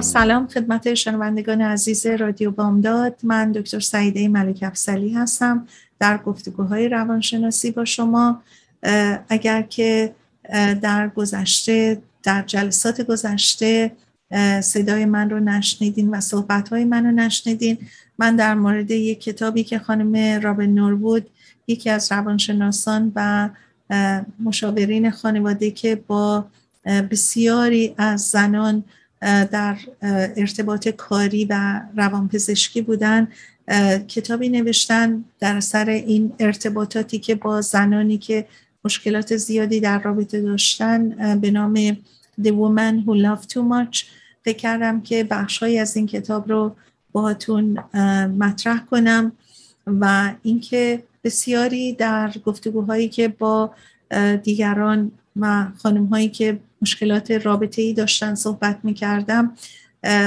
سلام خدمت شنوندگان عزیز رادیو بامداد. من دکتر سعیده ملک افزلی هستم در گفتگوهای روانشناسی با شما. اگر که در گذشته در جلسات گذشته صدای من رو نشنیدین و صحبت های من رو نشنیدین من در مورد یک کتابی که خانم رابن نوربود یکی از روانشناسان و مشاورین خانواده که با بسیاری از زنان در ارتباط کاری و روانپزشکی بودن. کتابی نوشتن در سر این ارتباطاتی که با زنانی که مشکلات زیادی در رابطه داشتن به نام The Woman Who Love Too Much. فکر کردم که بخشهایی از این کتاب رو باهاتون مطرح کنم و اینکه بسیاری در گفتگوهایی که با دیگران و خانم هایی که مشکلات رابطه ای داشتن صحبت می کردم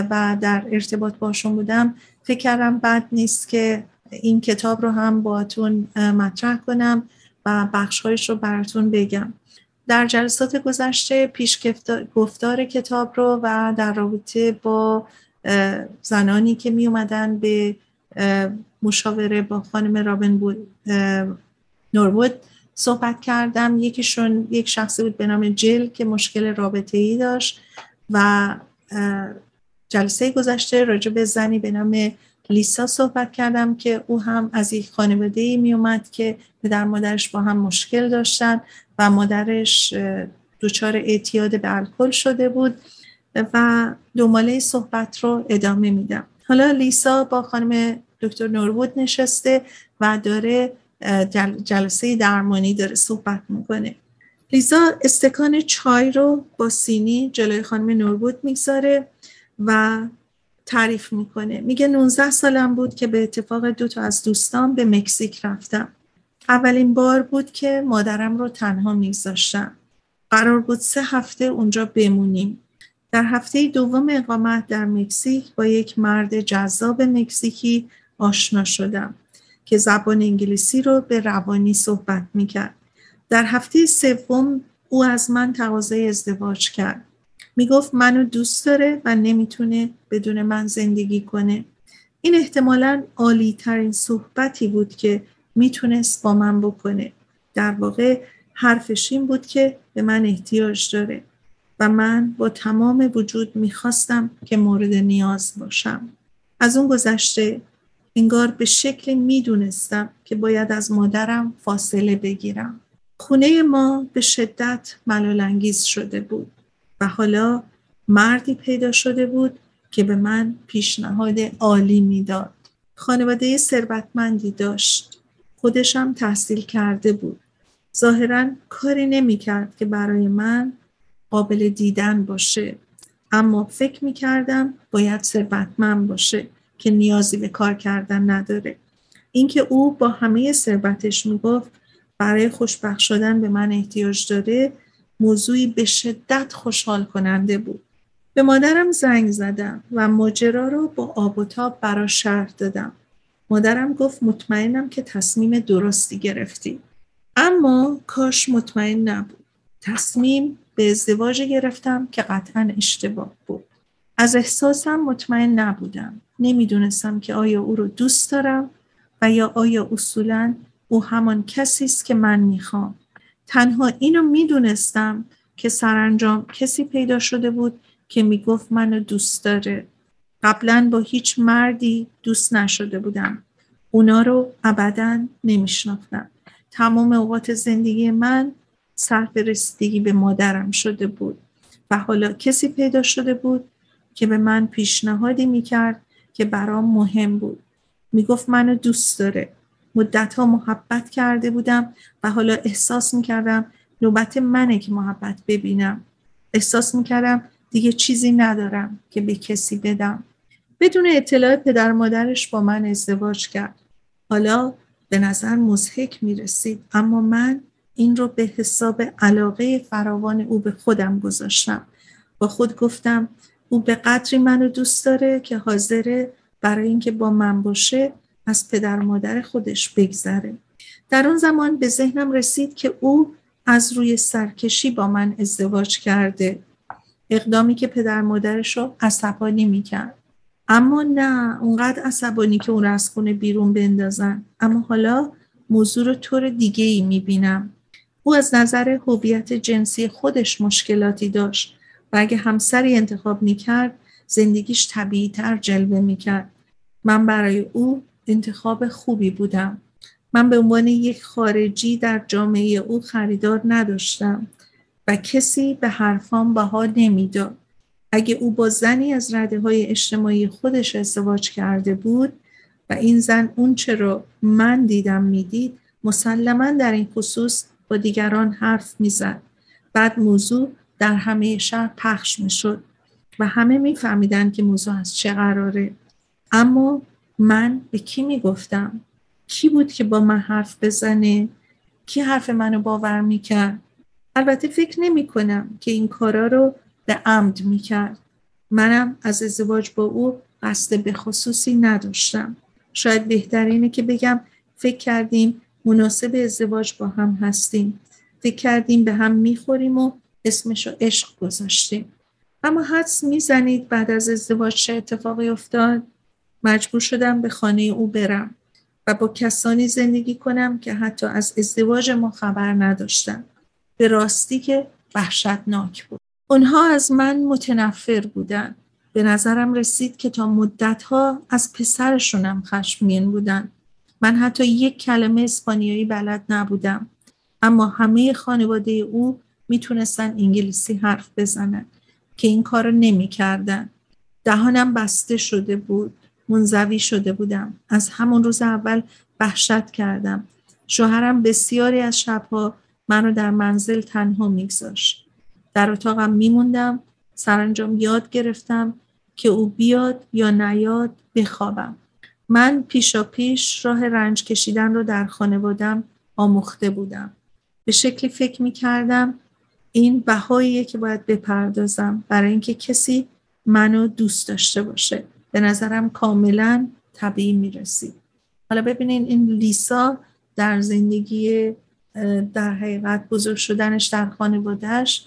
و در ارتباط باشون بودم. فکر کردم بد نیست که این کتاب رو هم باهاتون مطرح کنم و بخشهایش رو براتون بگم. در جلسات گذشته پیش گفتار کتاب رو و در رابطه با زنانی که می اومدن به مشاوره با خانم رابن بود نورود صحبت کردم. یکیشون یک شخصی بود به نام جل که مشکل رابطه ای داشت و جلسه گذشته راجع به زنی به نام لیسا صحبت کردم که او هم از یک خانواده ای می اومد که پدر مادرش با هم مشکل داشتن و مادرش دچار اعتیاد به الکل شده بود و دنباله صحبت رو ادامه میدم. حالا لیسا با خانم دکتر نوربود نشسته و داره جلسه درمانی داره صحبت می‌کنه. لیزا استکان چای رو با سینی جلوی خانم نوربود می‌گذاره و تعریف می‌کنه. میگه 19 سالم بود که به اتفاق دو تا از دوستان به مکزیک رفتم. اولین بار بود که مادرم رو تنها میگذاشتم. قرار بود سه هفته اونجا بمونیم. در هفته دوم اقامت در مکزیک با یک مرد جذاب مکزیکی آشنا شدم. که زبان انگلیسی رو به روانی صحبت می‌کرد. در هفته سوم او از من تقاضای ازدواج کرد. می‌گفت منو دوست داره و نمی‌تونه بدون من زندگی کنه. این احتمالا عالی ترین صحبتی بود که می‌تونست با من بکنه. در واقع حرفش این بود که به من احتیاج داره و من با تمام وجود می‌خواستم که مورد نیاز باشم. از اون گذشته انگار به شکلی می‌دونستم که باید از مادرم فاصله بگیرم. خونه ما به شدت ملالانگیز شده بود و حالا مردی پیدا شده بود که به من پیشنهاد عالی می‌داد. خانواده ثروتمندی داشت. خودشم تحصیل کرده بود. ظاهرا کاری نمی‌کرد که برای من قابل دیدن باشه. اما فکر می‌کردم باید ثروتمند باشه. که نیازی به کار کردن نداره. اینکه او با همه ثروتش می‌گفت برای خوشبخت شدن به من احتیاج داره موضوعی به شدت خوشحال کننده بود. به مادرم زنگ زدم و ماجرا رو با آب و تاب برا شرح دادم. مادرم گفت مطمئنم که تصمیم درستی گرفتی. اما کاش مطمئن نبود. تصمیم به ازدواج گرفتم که قطعا اشتباه بود. از احساسم مطمئن نبودم. نمی‌دونستم که آیا او رو دوست دارم و یا آیا اصولا او همان کسی است که من می‌خوام. تنها اینو می‌دونستم که سرانجام کسی پیدا شده بود که می‌گفت منو دوست داره. قبلا با هیچ مردی دوست نشده بودم. اونا رو ابدا نمیشناختم. تمام اوقات زندگی من صرف رسیدگی به مادرم شده بود و حالا کسی پیدا شده بود که به من پیشنهادی می‌کرد که برام مهم بود. می‌گفت منو دوست داره. مدت ها محبت کرده بودم و حالا احساس می‌کردم نوبت منه که محبت ببینم. احساس می‌کردم دیگه چیزی ندارم که به کسی بدم. بدون اطلاع پدر مادرش با من ازدواج کرد. حالا به نظر مزهک می‌رسید اما من این رو به حساب علاقه فراوان او به خودم گذاشتم. با خود گفتم او به قدری منو دوست داره که حاضره برای اینکه با من باشه از پدر مادر خودش بگذره. در اون زمان به ذهنم رسید که او از روی سرکشی با من ازدواج کرده. اقدامی که پدر مادرش رو عصبانی می‌کرد. اما نه اونقدر عصبانی که اون رو از خونه بیرون بندازن. اما حالا موضوع رو طور دیگه ای می‌بینم. او از نظر هویت جنسی خودش مشکلاتی داشت. و اگه همسری انتخاب می‌کرد زندگیش طبیعی تر جلوه می‌کرد. من برای او انتخاب خوبی بودم. من به عنوان یک خارجی در جامعه او خریدار نداشتم و کسی به حرفام بها نمی‌داد. اگه او با زنی از رده های اجتماعی خودش ازدواج کرده بود و این زن اون چرا من دیدم می‌دید مسلما در این خصوص با دیگران حرف می‌زد. بعد موضوع در همه شهر پخش می‌شد و همه میفهمیدن که موضوع از چه قراره. اما من به کی می‌گفتم؟ کی بود که با من حرف بزنه؟ کی حرف منو باور می‌کرد؟ البته فکر نمی کنم که این کارا رو به عمد می‌کرد. منم از ازدواج با او قصد به خصوصی نداشتم. شاید بهترینه که بگم فکر کردیم مناسب ازدواج با هم هستیم. فکر کردیم به هم می‌خوریم و اسمش رو عشق گذاشتیم. اما حدس می‌زنید بعد از ازدواج چه اتفاقی افتاد؟ مجبور شدم به خانه او برم و با کسانی زندگی کنم که حتی از ازدواج ما خبر نداشتن. به راستی که وحشتناک بود. اونها از من متنفر بودن. به نظرم رسید که تا مدتها از پسرشونم خشمگین بودن. من حتی یک کلمه اسپانیایی بلد نبودم. اما همه خانواده او می‌تونستن انگلیسی حرف بزنن که این کار نمی کردن. دهانم بسته شده بود منزوی شده بودم. از همون روز اول وحشت کردم. شوهرم بسیاری از شبها منو در منزل تنها میگذاشت. در اتاقم میموندم سرانجام یاد گرفتم که او بیاد یا نیاد بخوابم. من پیشا پیش راه رنج کشیدن رو در خانوادم آموخته بودم. به شکلی فکر می کردم این بهاییه که باید بپردازم برای اینکه کسی منو دوست داشته باشه. به نظرم کاملا طبیعی می رسید حالا ببینین این لیسا در زندگی در حقیقت بزرگ شدنش در خانوادهش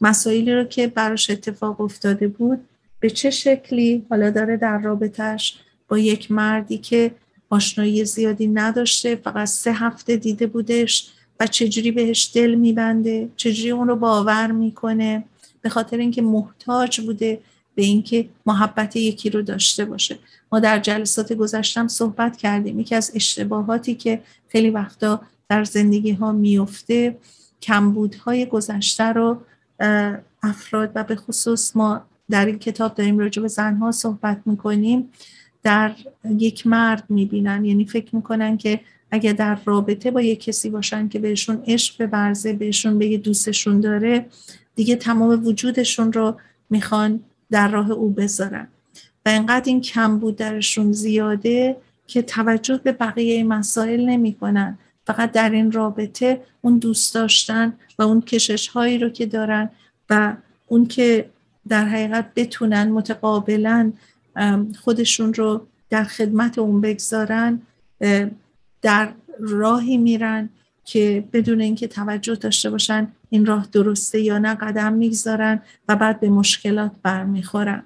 مسائلی رو که براش اتفاق افتاده بود به چه شکلی حالا داره در رابطهش با یک مردی که آشنایی زیادی نداشته فقط سه هفته دیده بودش و چجوری بهش دل میبنده؟ چجوری اون رو باور می‌کنه؟ به خاطر اینکه محتاج بوده به اینکه محبت یکی رو داشته باشه. ما در جلسات گذشتم صحبت کردیم. یکی از اشتباهاتی که خیلی وقتا در زندگی ها میفته کمبودهای گذشته رو افراد و به خصوص ما در این کتاب داریم راجع به زنها صحبت می‌کنیم در یک مرد می‌بینن. یعنی فکر می‌کنن که اگر در رابطه با یک کسی باشن که بهشون عشق برزه بهشون بگه دوستشون داره دیگه تمام وجودشون رو می‌خوان در راه او بذارن. و انقدر این کم بود درشون زیاده که توجه به بقیه مسائل نمی‌کنن. فقط در این رابطه اون دوست داشتن و اون کشش هایی رو که دارن و اون که در حقیقت بتونن متقابلا خودشون رو در خدمت اون بگذارن در راهی میرن که بدون اینکه توجه داشته باشن این راه درسته یا نه قدم می‌گذارن و بعد به مشکلات برمیخورن.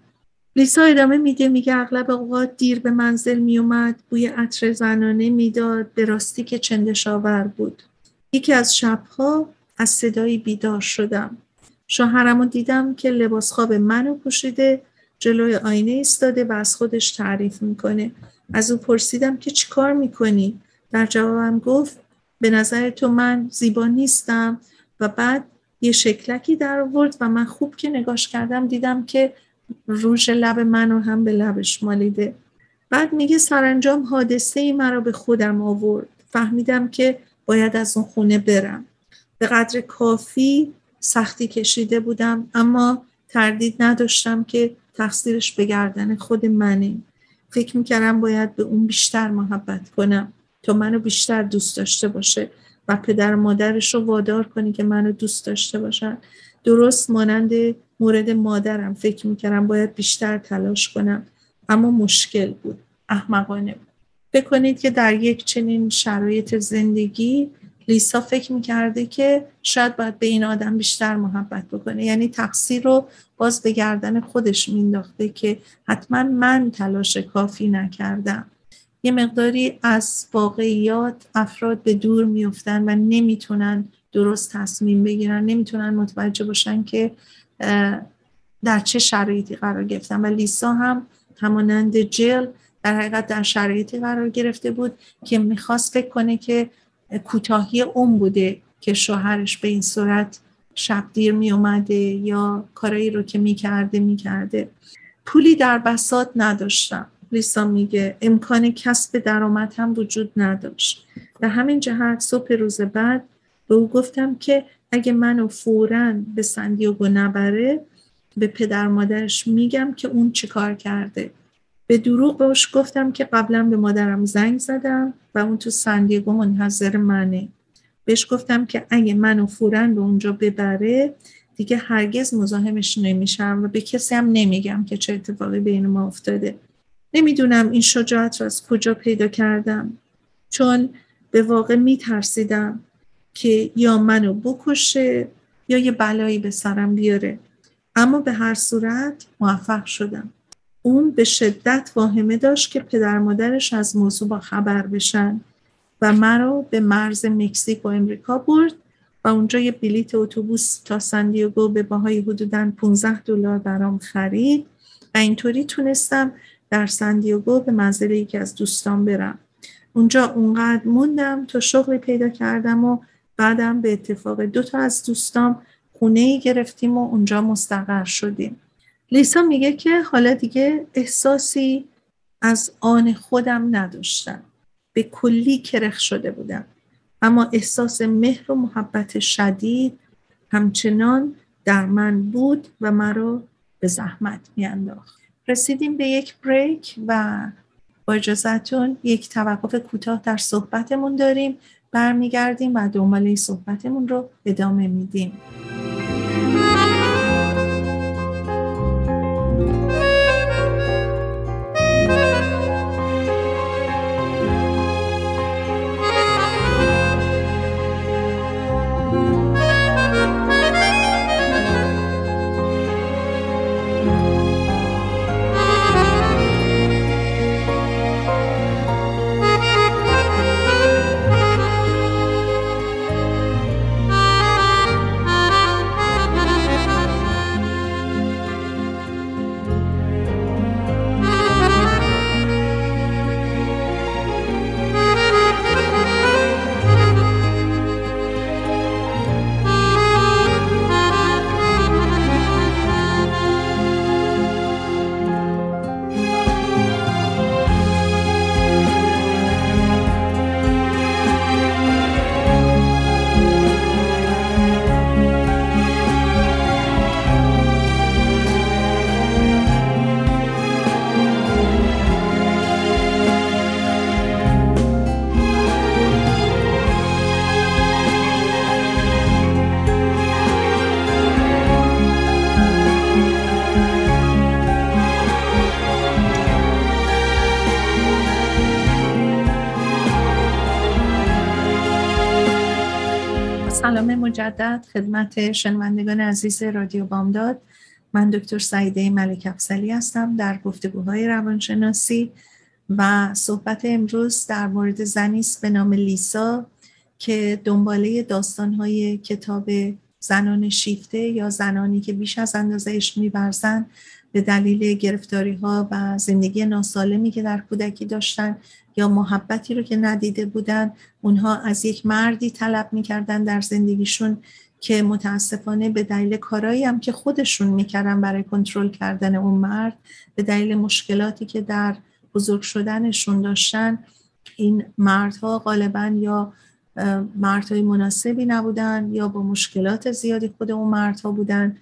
لیسا ادامه میده میگه اغلب اوقات دیر به منزل میومد بوی عطر زنانه می‌داد به راستی که چندشاور بود. یکی از شبها از صدایی بیدار شدم. شوهرم رو دیدم که لباس خواب منو پوشیده جلوی آینه ایستاده و از خودش تعریف می‌کنه. از او پرسیدم که چیکار می‌کنی؟ در جوابم گفت به نظر تو من زیبا نیستم. و بعد یه شکلکی در آورد و من خوب که نگاش کردم دیدم که روژ لب منو هم به لبش مالیده. بعد میگه سرانجام حادثه ای مرا به خودم آورد. فهمیدم که باید از اون خونه برم. به قدر کافی سختی کشیده بودم اما تردید نداشتم که تقصیرش به گردن خود منه. فکر می‌کردم باید به اون بیشتر محبت کنم. تا منو بیشتر دوست داشته باشه و پدر و مادرش رو وادار کنی که منو دوست داشته باشن. درست مانند مورد مادرم. فکر می‌کردم باید بیشتر تلاش کنم. اما مشکل بود. احمقانه بود. بکنید که در یک چنین شرایط زندگی لیسا فکر می‌کرده که شاید باید به این آدم بیشتر محبت بکنه. یعنی تقصیر رو باز به گردن خودش مینداخته که حتما من تلاش کافی نکردم. یه مقداری از واقعیات افراد به دور میفتن و نمی‌تونن درست تصمیم بگیرن نمی‌تونن متوجه باشن که در چه شرایطی قرار گرفتن. و لیسا هم همانند جل در حقیقت در شرایطی قرار گرفته بود که می‌خواست فکر کنه که کوتاهی اون بوده که شوهرش به این صورت شبدیر می اومده یا کارایی رو که می‌کرده می‌کرده. پولی در بسات نداشتم. لیسا میگه امکان کسب درآمد هم وجود نداشت. به همین جهت صبح روز بعد به او گفتم که اگه منو فورا به سندیوگو نبره به پدر مادرش میگم که اون چی کار کرده. به دروغ بهش گفتم که قبلا به مادرم زنگ زدم و اون تو سندیگو منتظر منه. بهش گفتم که اگه منو فورا به اونجا ببره دیگه هرگز مزاحمش نمیشم و به کسی هم نمیگم که چه اتفاقی بین ما افتاده. نمی‌دونم این شجاعت رو از کجا پیدا کردم. چون به واقع میترسیدم که یا منو بکشه یا یه بلایی به سرم بیاره. اما به هر صورت موفق شدم. اون به شدت واهمه داشت که پدر مادرش از موضوع با خبر بشن و مرا به مرز مکزیک و امریکا برد و اونجا یه بلیت اتوبوس تا سندیوگو به باهای حدودا 15 دلار برام خرید. و اینطوری تونستم در سندیوگو به منزل یکی از دوستان برم. اونجا اونقدر موندم تا شغلی پیدا کردم و بعدم به اتفاق دو تا از دوستام خونه ای گرفتیم و اونجا مستقر شدیم. لیسا میگه که حالا دیگه احساسی از آن خودم نداشتم. به کلی کرخ شده بودم. اما احساس مهر و محبت شدید همچنان در من بود و مرا به زحمت میانداخت. رسیدیم به یک بریک و با اجازتون یک توقف کوتاه در صحبتمون داریم برمیگردیم و دنباله صحبتمون رو ادامه میدیم. مجدد خدمت شنوندگان عزیز رادیو بامداد. من دکتر سعیده ملک افسلی هستم در گفتگوهای روانشناسی و صحبت امروز در مورد زنی است به نام لیسا که دنباله داستانهای کتاب زنان شیفته یا زنانی که بیش از اندازه میورزن به دلیل گرفتاری ها و زندگی ناسالمی که در کودکی داشتن یا محبتی رو که ندیده بودن اونها از یک مردی طلب می‌کردن در زندگیشون که متاسفانه به دلیل کارایی هم که خودشون می‌کردن برای کنترل کردن اون مرد به دلیل مشکلاتی که در بزرگ شدنشون داشتن این مردها غالبا یا مردهای مناسبی نبودن یا با مشکلات زیادی خود اون مردها بودن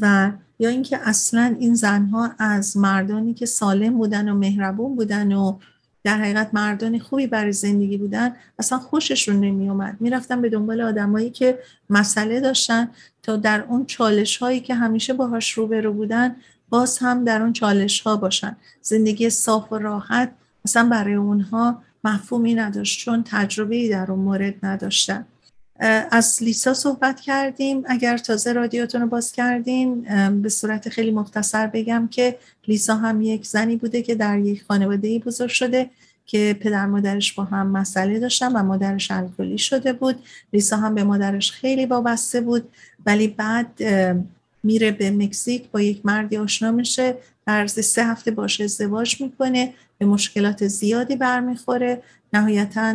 و یا اینکه اصلا این زنها از مردانی که سالم بودن و مهربون بودن و در حقیقت مردان خوبی برای زندگی بودن اصلا خوششون نمی اومد می‌رفتن به دنبال آدمایی که مسئله داشتن تا در اون چالش هایی که همیشه باهاش روبرو بودن باز هم در اون چالش ها باشن. زندگی صاف و راحت اصلا برای اونها مفهومی نداشت چون تجربه ای در اون مورد نداشتن. از لیسا صحبت کردیم. اگر تازه رادیوتون رو باز کردین به صورت خیلی مختصر بگم که لیسا هم یک زنی بوده که در یک خانواده بزرگ شده که پدر مادرش با هم مسئله داشتن و مادرش الکلی شده بود. لیسا هم به مادرش خیلی وابسته بود ولی بعد میره به مکزیک با یک مردی آشنا میشه. در سه هفته باش ازدواج می‌کنه. به مشکلات زیادی برمیخوره. نهایتا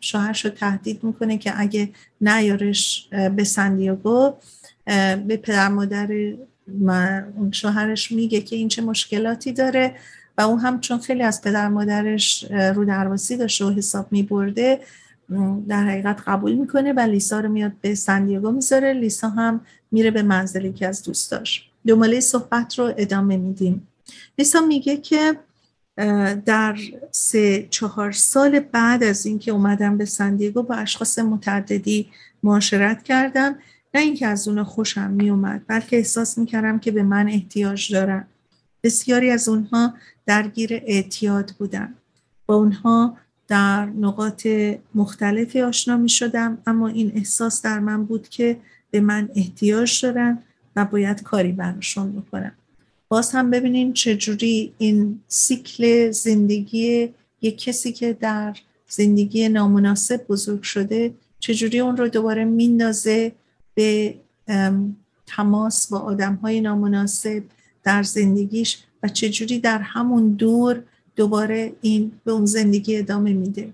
شوهرش رو تهدید می‌کنه که اگه نیارش به سندیاگو به پدر مادر اون شوهرش میگه که این چه مشکلاتی داره و اون هم چون خیلی از پدر مادرش رو درواسی داشته و حساب میبرده در حقیقت قبول می‌کنه و لیسا رو میاد به سندیاگو می‌ذاره. لیسا هم میره به منزلی که از دوستاش. دوماله صحبت رو ادامه میدیم. لیسا میگه که در سه چهار سال بعد از اینکه اومدم به سندیگو با اشخاص متعددی معاشرت کردم. نه اینکه از اون خوشم می اومد بلکه احساس می کردم که به من احتیاج دارن. بسیاری از اونها درگیر اعتیاد بودن. با اونها در نقاط مختلفی آشنا می شدم اما این احساس در من بود که به من احتیاج دارن و باید کاری براشون بکنم. باز هم ببینیم چجوری این سیکل زندگی یک کسی که در زندگی نامناسب بزرگ شده چجوری اون رو دوباره میندازه به تماس با آدم های نامناسب در زندگیش و چجوری در همون دور دوباره این به اون زندگی ادامه میده.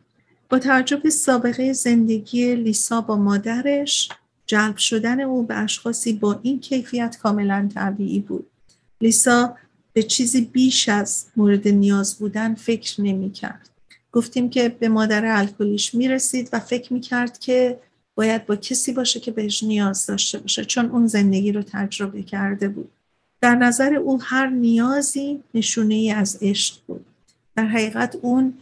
با توجه به سابقه زندگی لیسا با مادرش جلب شدن او به اشخاصی با این کیفیت کاملا طبیعی بود. لیسا به چیزی بیش از مورد نیاز بودن فکر نمی کرد. گفتیم که به مادر الکلیش می رسید و فکر می کرد که باید با کسی باشه که بهش نیاز داشته باشه چون اون زندگی رو تجربه کرده بود. در نظر او هر نیازی نشونه ای از عشق بود. در حقیقت اون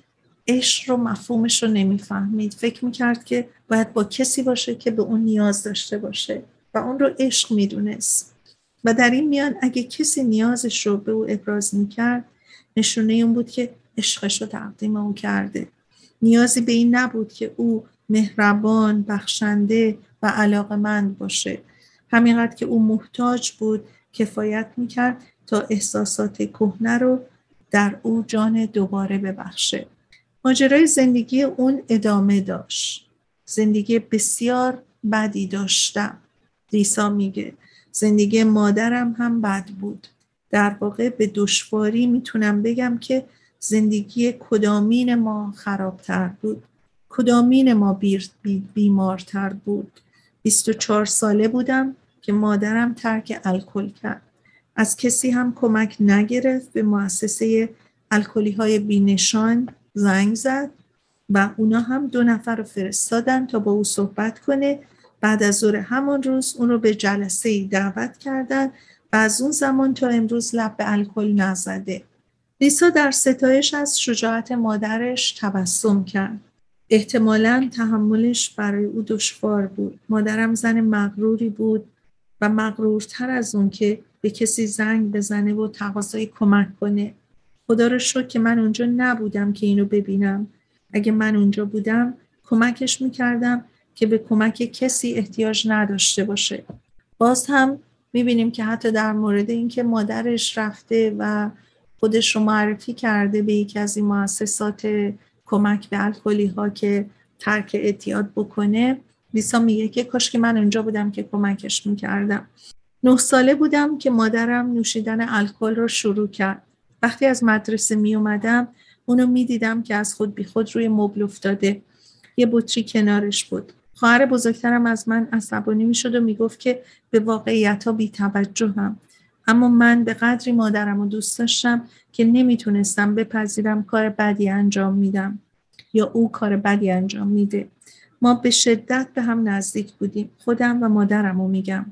عشق رو مفهومش رو نمی‌فهمید فکر می‌کرد که باید با کسی باشه که به اون نیاز داشته باشه و اون رو عشق می‌دونست و در این میان اگه کسی نیازش رو به او ابراز می‌کرد نشونه اون بود که عشقش رو تقدیم او کرده. نیازی به این نبود که او مهربان بخشنده و علاقمند باشه. همینقدر که او محتاج بود کفایت می‌کرد تا احساسات کهنه رو در او جان دوباره ببخشه. ماجرای زندگی اون ادامه داشت. زندگی بسیار بدی داشتم. لیسا میگه زندگی مادرم هم بد بود. در واقع به دشواری می‌تونم بگم که زندگی کدامین ما خرابتر بود. کدامین ما بیمارتر بود. 24 ساله بودم که مادرم ترک الکل کرد. از کسی هم کمک نگرفت. به مؤسسه الکلی های بینشان زنگ زد و اونا هم دو نفر رو فرستادن تا با او صحبت کنه. بعد از ظهر همان روز اون رو به جلسه ای دعوت کردن و از اون زمان تا امروز لب به الکل نزده. لیسا در ستایش از شجاعت مادرش تبسم کرد. احتمالا تحملش برای او دشوار بود. مادرم زن مغروری بود و مغرورتر از اون که به کسی زنگ بزنه و تقاضای کمک کنه. خدا رو شد که من اونجا نبودم که اینو ببینم. اگه من اونجا بودم کمکش می‌کردم که به کمک کسی احتیاج نداشته باشه. باز هم می‌بینیم که حتی در مورد اینکه مادرش رفته و خودش رو معرفی کرده به یکی از این مؤسسات کمک به الکلی ها که ترک اعتیاد بکنه لیسا میگه که کاش که من اونجا بودم که کمکش می‌کردم. نه ساله بودم که مادرم نوشیدن الکل رو شروع کرد. وقتی از مدرسه می اومدم اونو می دیدم که از خود بی خود روی مبل افتاده. یه بطری کنارش بود. خواهر بزرگترم از من عصبانی می شد و می گفت که به واقعیت ها بی توجه هم. اما من به قدری مادرم رو دوست داشتم که نمی‌تونستم بپذیرم کار بدی انجام میدم یا او کار بدی انجام میده. ما به شدت به هم نزدیک بودیم. خودم و مادرم رو میگم.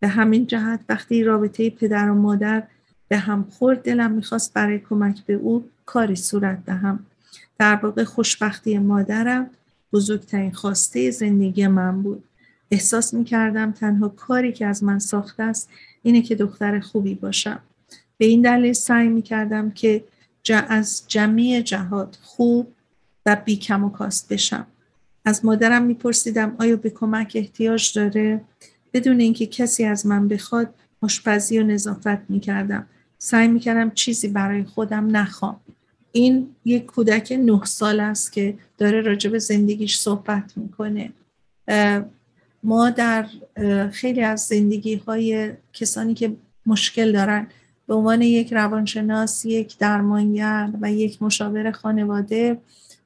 به همین جهت وقتی رابطه پدر و مادر به هم خورد دلم می‌خواست برای کمک به او کاری صورت دهم. در واقع خوشبختی مادرم بزرگترین خواسته زندگی من بود. احساس می‌کردم تنها کاری که از من ساخته است اینه که دختر خوبی باشم. به این دلیل سعی می‌کردم که از جمعی جهات خوب و بی کم و کاست بشم. از مادرم میپرسیدم آیا به کمک احتیاج داره؟ بدون اینکه کسی از من بخواد آشپزی و نظافت می‌کردم. سعی می‌کردم چیزی برای خودم نخوام. این یک کودک نه سال است که داره راجع به زندگیش صحبت می‌کنه. ما در خیلی از زندگی های کسانی که مشکل دارن به عنوان یک روانشناس یک درمانگر و یک مشاور خانواده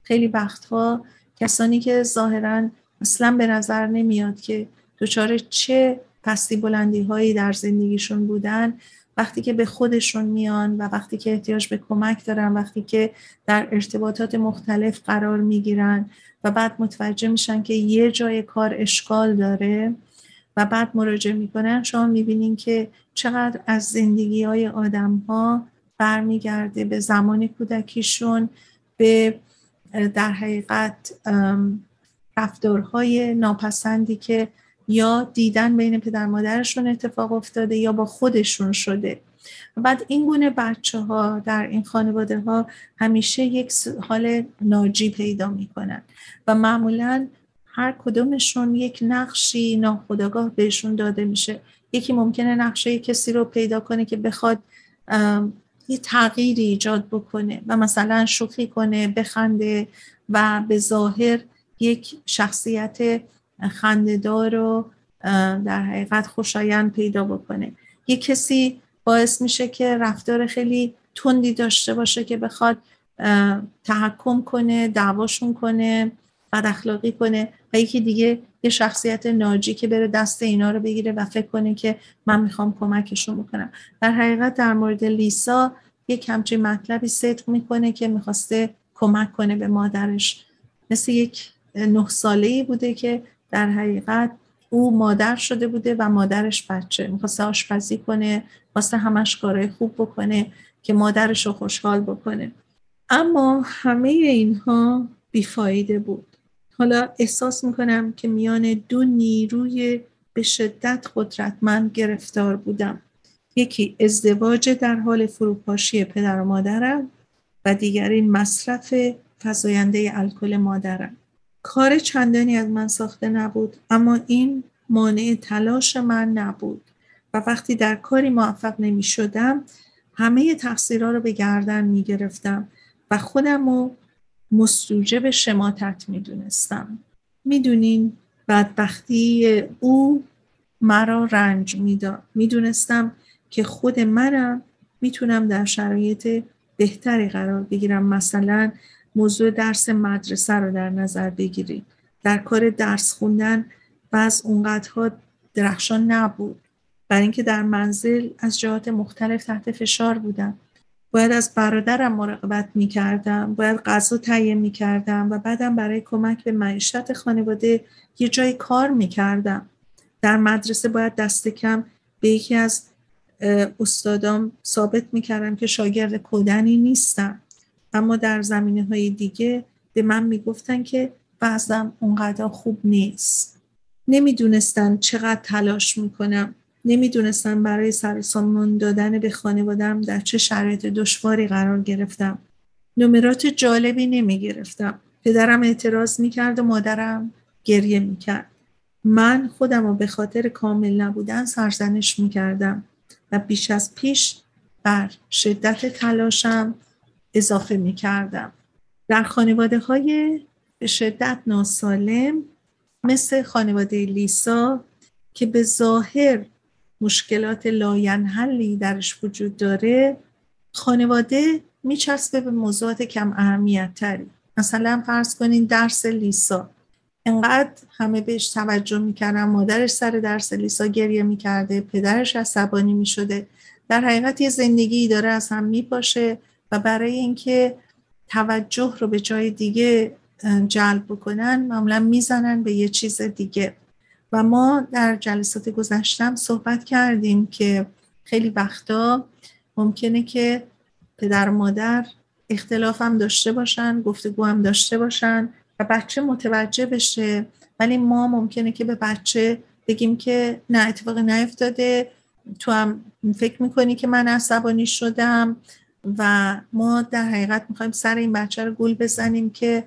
خیلی وقتها کسانی که ظاهرا اصلا به نظر نمیاد که دچار چه پستی بلندی هایی در زندگیشون بودن وقتی که به خودشون میان و وقتی که احتیاج به کمک دارن وقتی که در ارتباطات مختلف قرار می‌گیرن و بعد متوجه میشن که یه جای کار اشکال داره و بعد مراجعه می‌کنن شما می‌بینین که چقدر از زندگی های آدم ها برمیگرده به زمان کودکیشون به در حقیقت رفتارهای ناپسندی که یا دیدن بین پدر مادرشون اتفاق افتاده یا با خودشون شده. بعد این گونه بچه ها در این خانواده ها همیشه یک حال ناجی پیدا می‌کنن و معمولا هر کدومشون یک نقشی ناخداگاه بهشون داده میشه. یکی ممکنه نقشه کسی رو پیدا کنه که بخواد یه تغییری ایجاد بکنه و مثلا شوخی کنه بخنده و به ظاهر یک شخصیت خندهدار رو در حقیقت خوشایند پیدا بکنه. یه کسی باعث میشه که رفتار خیلی تندی داشته باشه که بخواد تحکم کنه دعواشون کنه بد اخلاقی کنه و یکی دیگه یه شخصیت ناجی که بره دست اینا رو بگیره و فکر کنه که من می‌خوام کمکشون بکنم. در حقیقت در مورد لیسا یک همچین مطلبی صدق می‌کنه که می‌خواسته کمک کنه به مادرش. مثل یک نه ساله ای بوده که در حقیقت او مادر شده بوده و مادرش بچه. می‌خواسته آشپزی کنه خواسته همش کارهای خوب بکنه که مادرش رو خوشحال بکنه. اما همه اینها بیفایده بود. حالا احساس می‌کنم که میان دو نیروی به شدت قدرتمند گرفتار بودم. یکی ازدواج در حال فروپاشی پدر و مادرم و دیگری مصرف فزاینده الکل مادرم. کار چندانی از من ساخته نبود اما این مانع تلاش من نبود و وقتی در کاری موفق نمی شدم همه تقصیرها رو به گردن می گرفتم و خودم رو مستوجب شماتت می دونستم می‌دونین بدبختی او مرا رنج می‌داد. می‌دونستم که خود منم می‌تونم در شرایط بهتری قرار بگیرم. مثلا موضوع درس مدرسه رو در نظر بگیرید. در کار درس خوندن بعض اونقدرها درخشان نبود. برای اینکه در منزل از جهات مختلف تحت فشار بودم. باید از برادرم مراقبت می‌کردم باید غذا تهیه می‌کردم و بعدم برای کمک به معیشت خانواده یه جای کار می‌کردم. در مدرسه باید دست کم به یکی از استادام ثابت می‌کردم که شاگرد کودنی نیستم. اما در زمینه های دیگه به من می‌گفتن که بعضم اونقدر خوب نیست. نمی‌دونستن چقدر تلاش می‌کنم. نمی‌دونستم برای سرسامون دادن به خانوادم در چه شرایط دشواری قرار گرفتم. نمرات جالبی نمی گرفتم پدرم اعتراض می‌کرد و مادرم گریه می‌کرد. من خودم رو به خاطر کامل نبودن سرزنش می‌کردم و بیش از پیش بر شدت تلاشم اضافه می کردم. در خانواده های به شدت ناسالم مثل خانواده لیسا که به ظاهر مشکلات لاینحلی درش وجود داره خانواده میچسبه به موضوعات کم اهمیت تری مثلا فرض کنین درس لیسا. انقدر همه بهش توجه می‌کردن مادرش سر درس لیسا گریه می‌کرده پدرش عصبانی می‌شده. در حقیقت یه زندگی داره از هم میپاشه. و برای اینکه توجه رو به جای دیگه جلب بکنن معمولا می‌زنن به یه چیز دیگه. و ما در جلسات گذشتم صحبت کردیم که خیلی وقتا ممکنه که پدر مادر اختلاف هم داشته باشن گفتگو هم داشته باشن و بچه متوجه بشه. ولی ما ممکنه که به بچه بگیم که نه اتفاقی نیفتاده. تو هم فکر می‌کنی که من عصبانی شدم. و ما در حقیقت می‌خوایم سر این بچه رو گول بزنیم که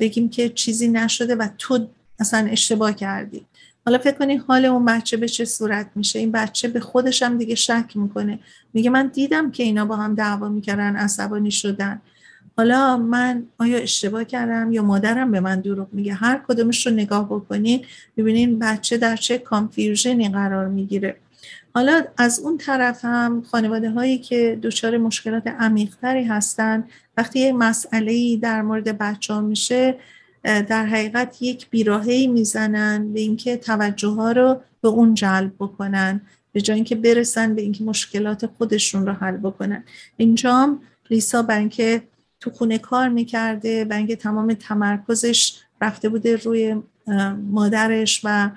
بگیم که چیزی نشده و تو اصلا اشتباه کردی. حالا فکر کنی حال اون بچه به چه صورت میشه؟ این بچه به خودش هم دیگه شک می‌کنه. میگه من دیدم که اینا با هم دعوا می‌کردن عصبانی شدن. حالا من آیا اشتباه کردم یا مادرم به من دروغ میگه؟ هر کدومش رو نگاه بکنین ببینین بچه در چه کانفیوژنی قرار می‌گیره. حالا از اون طرف هم خانواده هایی که دچار مشکلات عمیقتری هستن وقتی یه مسئله در مورد بچه ها میشه در حقیقت یک بیراهی می‌زنن به اینکه توجه ها رو به اون جلب بکنن به جای اینکه برسن به اینکه مشکلات خودشون رو حل بکنن. اینجام لیسا برای اینکه تو خونه کار می‌کرده برای اینکه تمام تمرکزش رفته بوده روی مادرش و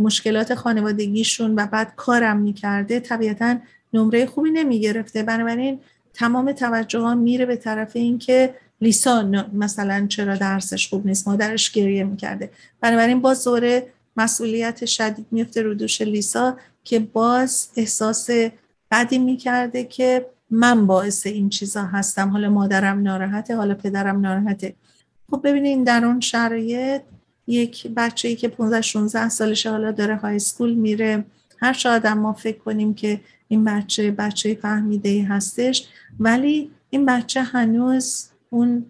مشکلات خانوادگیشون و بعد کارم می‌کرده طبیعتا نمره خوبی نمی‌گرفته. بنابراین تمام توجه ها میره به طرف اینکه لیسا مثلا چرا درسش خوب نیست مادرش گریه می‌کرده. بنابراین باز دوره مسئولیت شدید میفته رو دوش لیسا که باز احساس بدی می‌کرده که من باعث این چیزا هستم. حالا مادرم ناراحته حالا پدرم ناراحته. خب ببینید در اون شرایط یک بچه ای که 15 16 سالشه حالا داره های سکول میره. هر شاید ما فکر کنیم که این بچه بچه فهمیده هستش ولی این بچه هنوز اون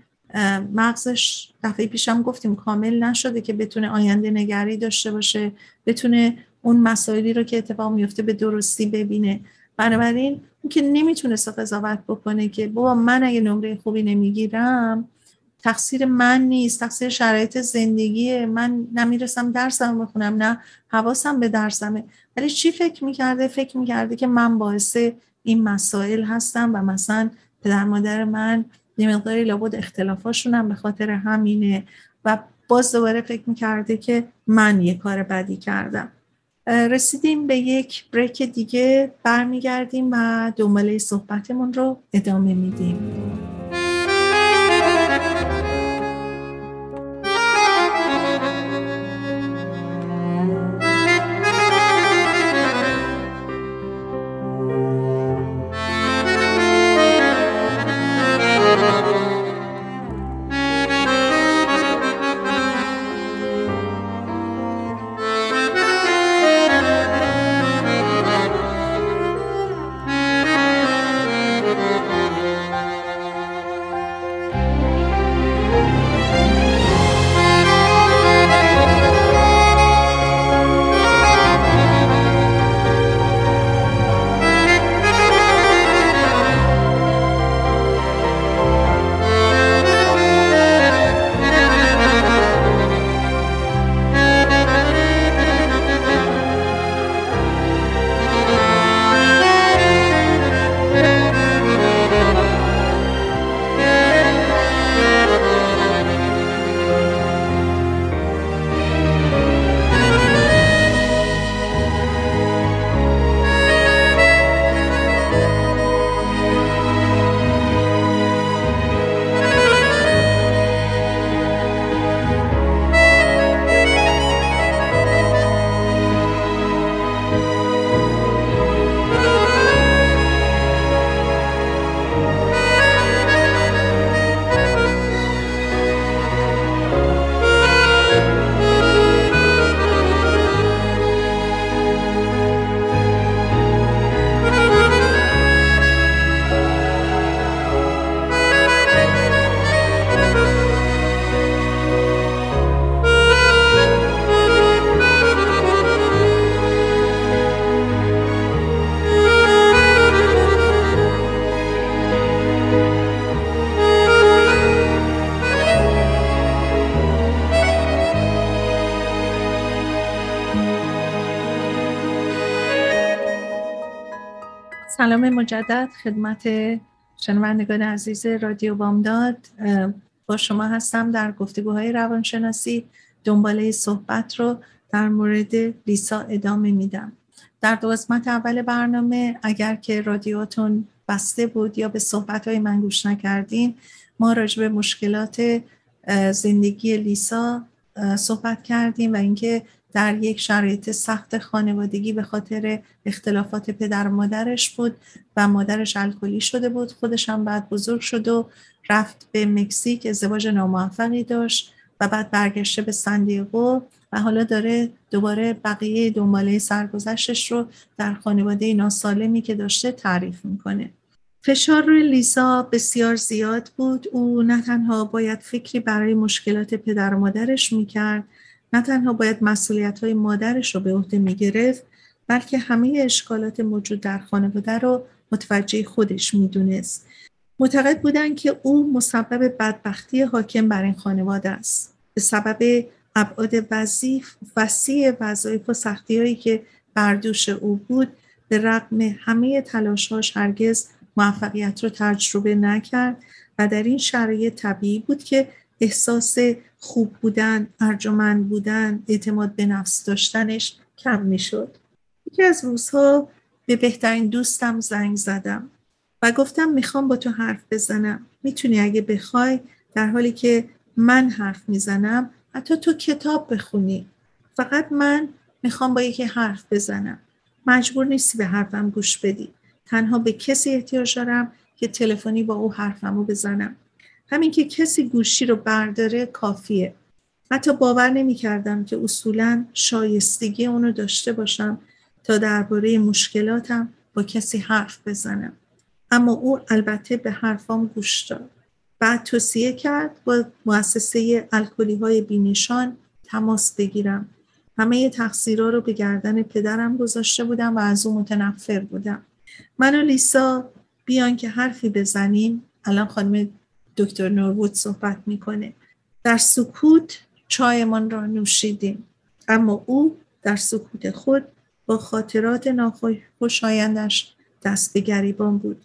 مغزش دفعه پیشم گفتیم کامل نشده که بتونه آینده نگری داشته باشه بتونه اون مسائلی رو که اتفاق میفته به درستی ببینه. بنابراین اون که نمی‌تونست قضاوت بکنه که بابا من اگه نمره خوبی نمی‌گیرم تقصیر من نیست تقصیر شرایط زندگی من نمی‌رسم درسم بخونم نه حواسم به درسمه. ولی چی فکر می‌کرده؟ فکر می‌کرده که من باعث این مسائل هستم و مثلا پدر مادر من یه لابد اختلافاشون هم به خاطر همینه و باز دوباره فکر می‌کرده که من یه کار بدی کردم. رسیدیم به یک بریک دیگه برمیگردیم و دنباله صحبتمون رو ادامه میدیم. سلام مجدد خدمت شنوندگان عزیز رادیو بامداد. با شما هستم در گفتگوهای روانشناسی. دنباله صحبت رو در مورد لیسا ادامه میدم. در دو قسمت اول برنامه اگر که رادیوتون بسته بود یا به صحبت های من گوش نکردین ما راجع به مشکلات زندگی لیسا صحبت کردیم و اینکه در یک شرایط سخت خانوادگی به خاطر اختلافات پدر و مادرش بود و مادرش الکلی شده بود خودش هم بعد بزرگ شد و رفت به مکزیک ازدواج ناموفقی داشت و بعد برگشته به سندیگو و حالا داره دوباره بقیه دنباله سرگذشتش رو در خانواده ناسالمی که داشته تعریف می‌کنه. فشار روی لیزا بسیار زیاد بود. او نه تنها باید فکری برای مشکلات پدر و مادرش می‌کرد نه تنها باید مسئولیت های مادرش رو به عهده می‌گرفت بلکه همه اشکالات موجود در خانواده رو متوجه خودش می‌دونست. معتقد بودند که او مسبب بدبختی حاکم بر این خانواده است. به سبب ابعاد وظیف وسیع وظایف و سختی هایی که بر دوش او بود به رغم همه تلاشهاش هرگز موفقیت رو تجربه نکرد و در این شرایط طبیعی بود که احساس خوب بودن، ارجمند بودن، اعتماد به نفس داشتنش کم می‌شد. یکی از روزها به بهترین دوستم زنگ زدم و گفتم می‌خوام با تو حرف بزنم. می‌تونی اگه بخوای در حالی که من حرف می‌زنم حتی تو کتاب بخونی. فقط من می‌خوام با یکی حرف بزنم. مجبور نیستی به حرفم گوش بدی. تنها به کسی احتیاج دارم که تلفنی با او حرفمو بزنم. همین که کسی گوشی رو برداره کافیه. حتی باور نمی کردم که اصولا شایستگی اونو داشته باشم تا درباره مشکلاتم با کسی حرف بزنم. اما او البته به حرفام گوش داد. بعد توصیه کرد با مؤسسه الکلی های بینشان تماس بگیرم. همه تقصیرها رو به گردن پدرم گذاشته بودم و از او متنفر بودم. من و لیسا بیان که حرفی بزنیم الان خانم دکتر نوروود صحبت می‌کنه. در سکوت چایمان را نوشیدیم اما او در سکوت خود با خاطرات ناخوشایندش دست به گریبان بود.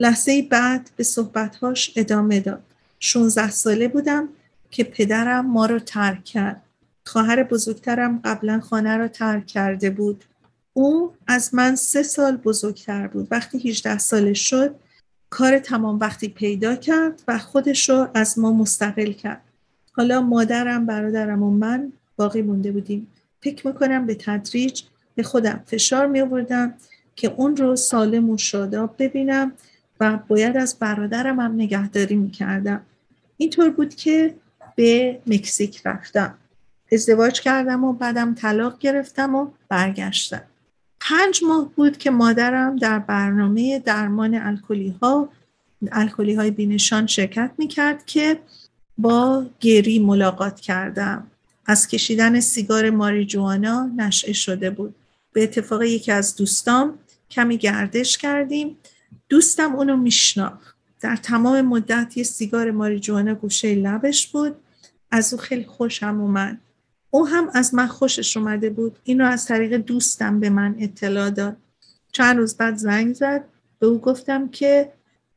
لحظه بعد به صحبتهاش ادامه داد. 16 ساله بودم که پدرم ما رو ترک کرد. خواهر بزرگترم قبلا خانه را ترک کرده بود. او از من سه سال بزرگتر بود. وقتی 18 ساله شد کار تمام وقتی پیدا کرد و خودش رو از ما مستقل کرد. حالا مادرم برادرم و من باقی مونده بودیم. فکر می‌کنم به تدریج به خودم فشار می آوردم که اون رو سالم و شاداب ببینم و باید از برادرم هم نگهداری می‌کردم. اینطور بود که به مکزیک رفتم. ازدواج کردم و بعدم طلاق گرفتم و برگشتم. پنج ماه بود که مادرم در برنامه درمان الکلی ها الکلی های بینشان شرکت می‌کرد که با گری ملاقات کردم. از کشیدن سیگار ماریجوانا نشعه شده بود. به اتفاق یکی از دوستام کمی گردش کردیم. دوستم اونو میشناخت. در تمام مدت یه سیگار ماریجوانا گوشه لبش بود. از او خیلی خوشم اومد. او هم از من خوشش اومده بود. اینو از طریق دوستم به من اطلاع داد. چند روز بعد زنگ زد. به او گفتم که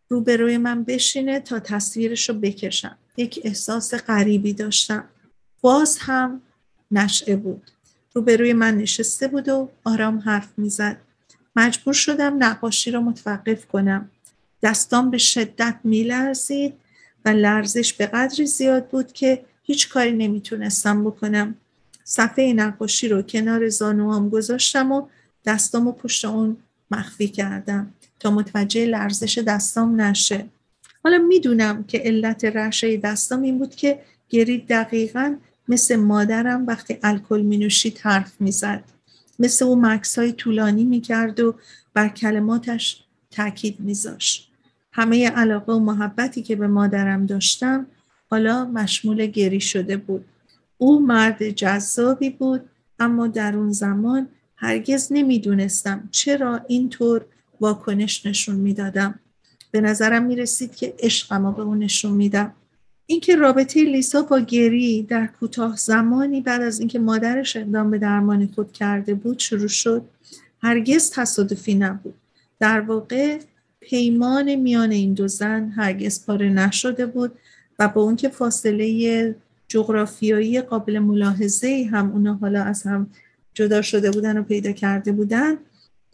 روبروی من بشینه تا تصویرش رو بکشم. یک احساس غریبی داشتم. باز هم نشعه بود. روبروی من نشسته بود و آرام حرف می‌زد. مجبور شدم نقاشی رو متوقف کنم. دستام به شدت میلرزید و لرزش به قدری زیاد بود که هیچ کاری نمی‌تونستم بکنم. صفحه نقاشی رو کنار زانوام گذاشتم و دستامو پشت اون مخفی کردم تا متوجه لرزش دستام نشه. حالا می‌دونم که علت رشه دستام این بود که گری دقیقا مثل مادرم وقتی الکل می نوشید حرف می‌زد. مثل او مکس های طولانی می‌کرد و بر کلماتش تاکید میذاشت. همه علاقه و محبتی که به مادرم داشتم حالا مشمول گری شده بود. او مرد جذابی بود اما در اون زمان هرگز نمی‌دونستم چرا اینطور واکنش نشون می‌دادم. به نظرم می‌رسید که عشقم به اون نشون میدم. اینکه رابطه لیسا با گری در کوتاه زمانی بعد از اینکه مادرش اقدام به درمان خود کرده بود شروع شد هرگز تصادفی نبود. در واقع پیمان میان این دو زن هرگز پاره نشده بود و با اون که فاصله جغرافیایی قابل ملاحظه هم اونا حالا از هم جدا شده بودن و پیدا کرده بودن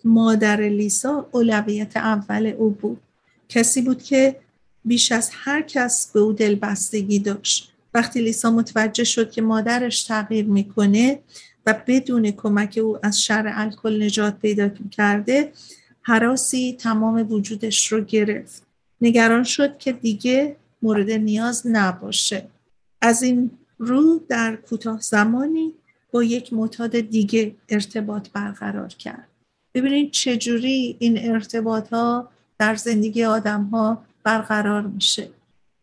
مادر لیسا اولویت اول او بود. کسی بود که بیش از هر کس به او دلبستگی داشت. وقتی لیسا متوجه شد که مادرش تغییر می‌کنه و بدون کمک او از شر الکل نجات پیدا کرده حراسی تمام وجودش رو گرفت. نگران شد که دیگه مورد نیاز نباشه. از این رو در کوتاه زمانی با یک معتاد دیگه ارتباط برقرار کرد. ببینید چجوری این ارتباط ها در زندگی آدم ها برقرار میشه.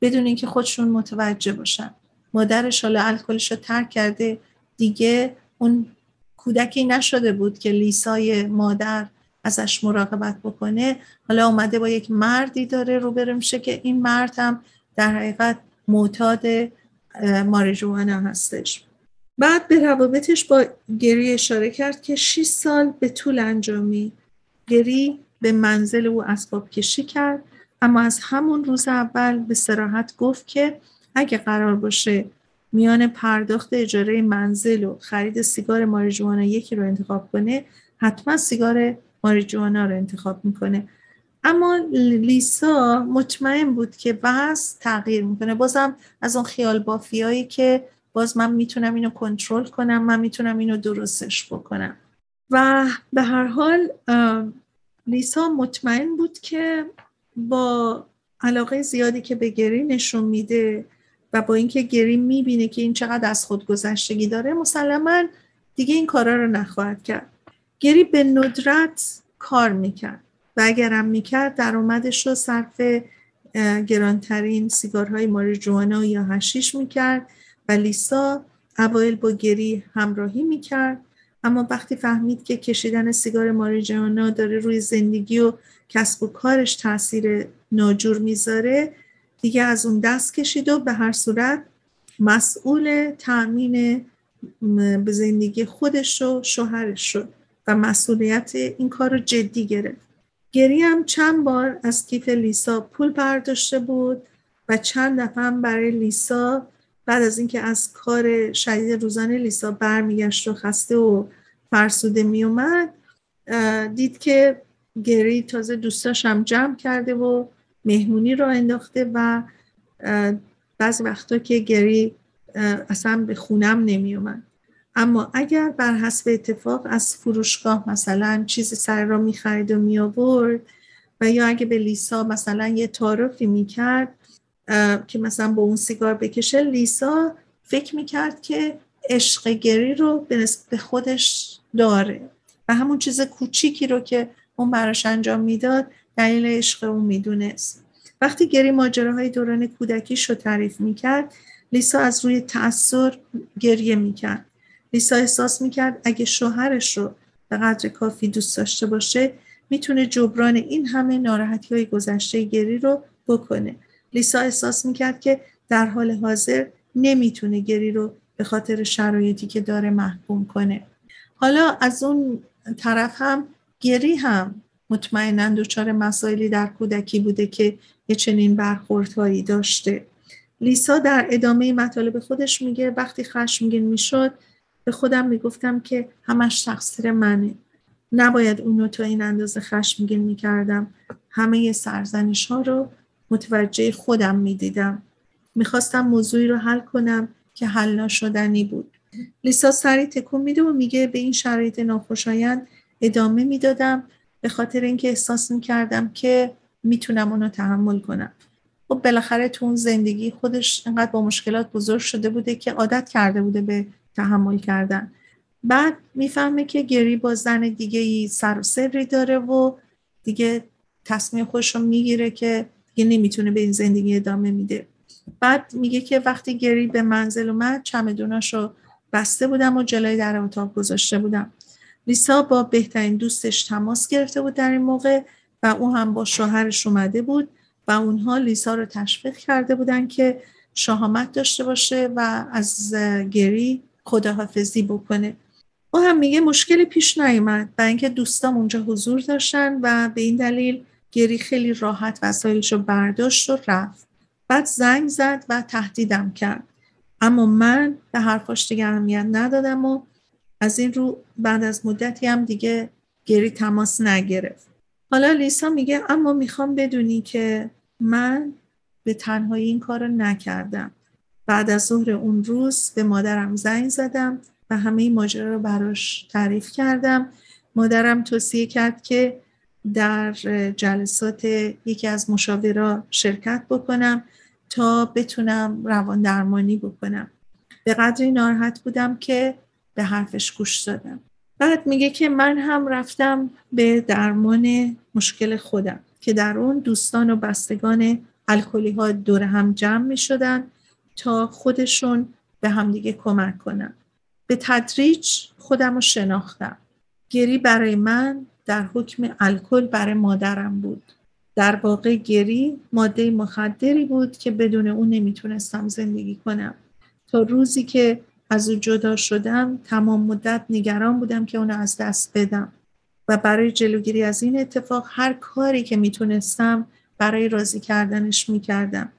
بدون اینکه خودشون متوجه باشن. مادرش حالا الکلش رو ترک کرده. دیگه اون کودکی نشده بود که لیسای مادر ازش مراقبت بکنه. حالا اومده با یک مردی داره روبرو میشه که این مرد هم در حقیقت معتاد ماریجوانا هستش. بعد به روابطش با گری اشاره کرد که 6 سال به طول انجامی گری به منزل او اسباب کشی کرد اما از همون روز اول به سراحت گفت که اگه قرار باشه میان پرداخت اجاره منزل و خرید سیگار ماریجوانا یکی رو انتخاب کنه حتما سیگار ماریجوانا رو انتخاب می‌کنه. اما لیسا مطمئن بود که بعض تغییر می‌کنه. بازم از اون خیال بافیایی که باز من می‌تونم اینو کنترل کنم من می‌تونم اینو درستش بکنم. و به هر حال لیسا مطمئن بود که با علاقه زیادی که به گری نشون میده و با اینکه گری می‌بینه که این چقدر از خود گذشتگی داره مسلما دیگه این کارا رو نخواهد کرد. گری به ندرت کار می‌کرد. و اگرم می‌کرد درآمدش رو صرف گرانترین سیگارهای ماریجوانا یا هشیش می‌کرد و لیسا اوایل با گری همراهی می‌کرد. اما وقتی فهمید که کشیدن سیگار ماریجوانا داره روی زندگی و کسب و کارش تاثیر ناجور می‌ذاره دیگه از اون دست کشید و به هر صورت مسئول تأمین به زندگی خودش و شوهرش شد و مسئولیت این کار رو جدی گرفت. گری هم چند بار از کیف لیسا پول برداشته بود و چند دفعه هم برای لیسا بعد از اینکه از کار شدید روزانه لیسا برمیگشت و خسته و فرسوده میومد دید که گری تازه دوستاش هم جمع کرده و مهمونی را انداخته و بعضی وقتا که گری اصلا به خونم نمیومد اما اگر بر حسب اتفاق از فروشگاه مثلا چیزی سر را می‌خرید و می آورد و یا اگه به لیسا مثلا یه تعارفی می‌کرد که مثلا با اون سیگار بکشه لیسا فکر می‌کرد که عشق گری رو به خودش داره و همون چیز کوچیکی رو که اون براش انجام می‌داد دلیل عشق اون می‌دونست. وقتی گری ماجراهای دوران کودکیش رو تعریف می‌کرد لیسا از روی تأثیر گریه می‌کرد. لیسا احساس می‌کرد اگه شوهرش رو به قدر کافی دوست داشته باشه می‌تونه جبران این همه ناراحتی های گذشته گری رو بکنه. لیسا احساس می‌کرد که در حال حاضر نمی‌تونه گری رو به خاطر شرایطی که داره محکوم کنه. حالا از اون طرف هم گری هم مطمئنا دچار مسائلی در کودکی بوده که یه چنین برخوردهایی داشته. لیسا در ادامه مطالب خودش میگه وقتی خشمگین می‌شد به خودم می‌گفتم که همش تقصیر منه. نباید اونو تا این اندازه خشمگین می‌کردم. همه سرزنش ها رو متوجه خودم می‌دیدم. می‌خواستم موضوعی رو حل کنم که حل نشدنی بود. لیسا سری تکون میده و میگه به این شرایط ناخوشایند ادامه می‌دادم به خاطر اینکه احساس می‌کردم که می‌تونم اونو تحمل کنم. خب بالاخره تو اون زندگی خودش انقدر با مشکلات بزرگ شده بوده که عادت کرده بوده به تحمل کردن. بعد می‌فهمه که گری با زن دیگه ای سر و سری داره و دیگه تصمیم خودش رو می‌گیره که دیگه نمی‌تونه به این زندگی ادامه میده. بعد میگه که وقتی گری به منزل اومد چمدوناش رو بسته بودم و جلوی در اتاق گذاشته بودم. لیسا با بهترین دوستش تماس گرفته بود در این موقع و او هم با شوهرش اومده بود و اونها لیسا رو تشویق کرده بودن که شهامت داشته باشه و از گری خداحافظی بکنه. او هم میگه مشکلی پیش نیومد و اینکه دوستام اونجا حضور داشتن و به این دلیل گری خیلی راحت وسایلش رو برداشت و رفت. بعد زنگ زد و تهدیدم کرد. اما من به حرفاش دیگه اهمیت ندادم و از این رو بعد از مدتی هم دیگه گری تماس نگرفت. حالا لیسا میگه اما می‌خوام بدونی که من به تنهایی این کار رو نکردم. بعد از ظهر اون روز به مادرم زنگ زدم و همه ماجرا رو براش تعریف کردم. مادرم توصیه کرد که در جلسات یکی از مشاورا شرکت بکنم تا بتونم روان درمانی بکنم. به قدری ناراحت بودم که به حرفش گوش دادم. بعد میگه که من هم رفتم به درمان مشکل خودم که در اون دوستان و بستگان الکلی ها دور هم جمع می شدن تا خودشون به همدیگه کمک کنن. به تدریج خودم رو شناختم. گری برای من در حکم الکل برای مادرم بود. در واقع گری ماده مخدری بود که بدون اون نمی‌تونستم زندگی کنم. تا روزی که از او جدا شدم تمام مدت نگران بودم که اونو از دست بدم. و برای جلوگیری از این اتفاق هر کاری که می‌تونستم برای راضی کردنش می‌کردم.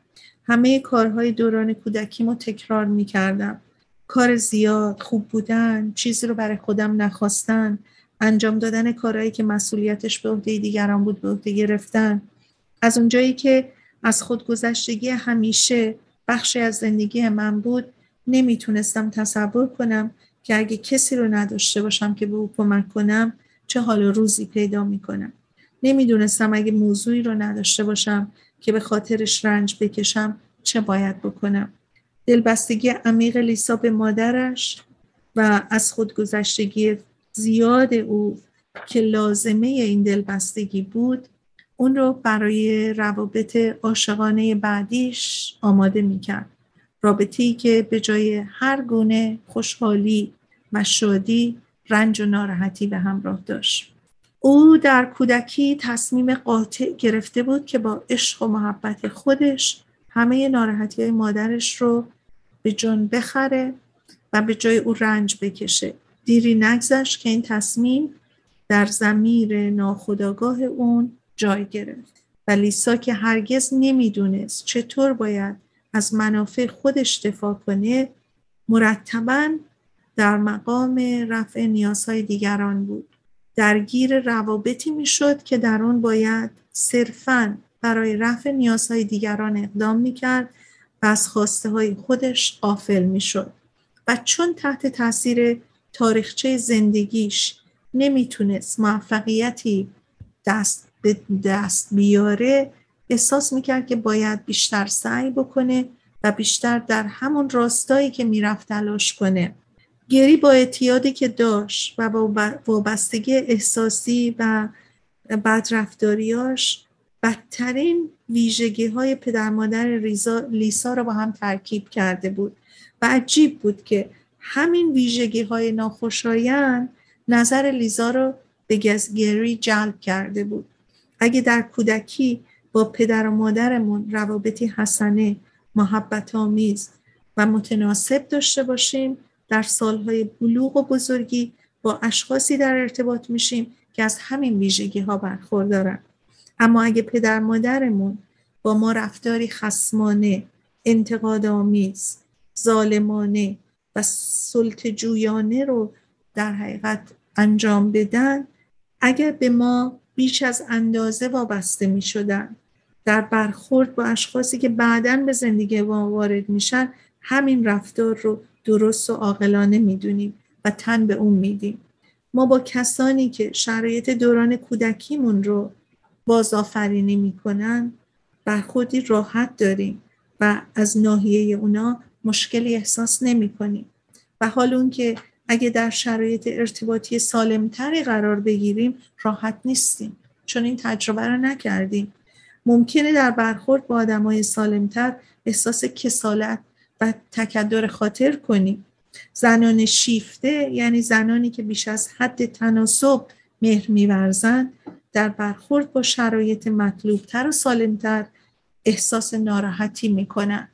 همه کارهای دوران کودکیمو تکرار می‌کردم. کار زیاد خوب بودن چیزی رو برای خودم نخواستن انجام دادن کارهایی که مسئولیتش به عهده دیگران بود به عهده گرفتن. از اونجایی که از خودگذشتگی همیشه بخشی از زندگی من بود نمی‌تونستم تصور کنم که اگه کسی رو نداشته باشم که به او کمک کنم چه حال روزی پیدا می‌کنم. نمی‌دونستم اگه موضوعی رو نداشته باشم که به خاطرش رنج بکشم چه باید بکنم؟ دلبستگی عمیق لیسا به مادرش و از خودگذشتگی زیاد او که لازمه این دلبستگی بود اون رو برای روابط عاشقانه بعدیش آماده می‌کرد. رابطه‌ای که به جای هر گونه خوشحالی و شادی رنج و ناراحتی به همراه داشت. او در کودکی تصمیم قاطع گرفته بود که با عشق و محبت خودش همه ناراحتی های مادرش رو به جان بخره و به جای او رنج بکشه. دیری نگذشت که این تصمیم در زمیر ناخداگاه اون جای گرفت. و لیسا که هرگز نمی‌دونست چطور باید از منافع خودش دفاع کنه مرتبا در مقام رفع نیازهای دیگران بود. درگیر روابطی می‌شد که در آن باید صرفا برای رفع نیازهای دیگران اقدام می‌کرد و از خواسته های خودش قافل می‌شد. و چون تحت تاثیر تاریخچه زندگیش نمی‌تونست موفقیتی دست به دست بیاره احساس می‌کرد که باید بیشتر سعی بکنه و بیشتر در همون راستایی که می‌رفت تلاش کنه. گری با اعتیادی که داشت و با وابستگی احساسی و بدرفتاریاش بدترین ویژگی های پدر مادر لیسا رو با هم ترکیب کرده بود و عجیب بود که همین ویژگی های ناخوشایند نظر لیزا رو به گری جلب کرده بود. اگه در کودکی با پدر و مادرمون روابطی حسنه محبت آمیز و متناسب داشته باشیم در سالهای بلوغ و بزرگی با اشخاصی در ارتباط میشیم که از همین ویژگی ها برخوردارن. اما اگه پدر مادرمون با ما رفتاری خسمانه انتقاد آمیز ظالمانه و سلط جویانه رو در حقیقت انجام بدن اگر به ما بیش از اندازه وابسته می شدن در برخورد با اشخاصی که بعدا به زندگی ما وارد میشن همین رفتار رو درست و عاقلانه می‌دونیم و تن به اون میدیم. ما با کسانی که شرایط دوران کودکیمون رو بازآفرینی می‌کنن برخوردی راحت داریم و از ناحیه اونا مشکلی احساس نمی کنیم و حال اون که اگه در شرایط ارتباطی سالمتری قرار بگیریم راحت نیستیم. چون این تجربه رو نکردیم. ممکنه در برخورد با های سالمتر احساس کسالت و تکدر خاطر کنیم زنان شیفته یعنی زنانی که بیش از حد تناسب مهر میورزند در برخورد با شرایط مطلوبتر و سالمتر احساس ناراحتی می‌کنن.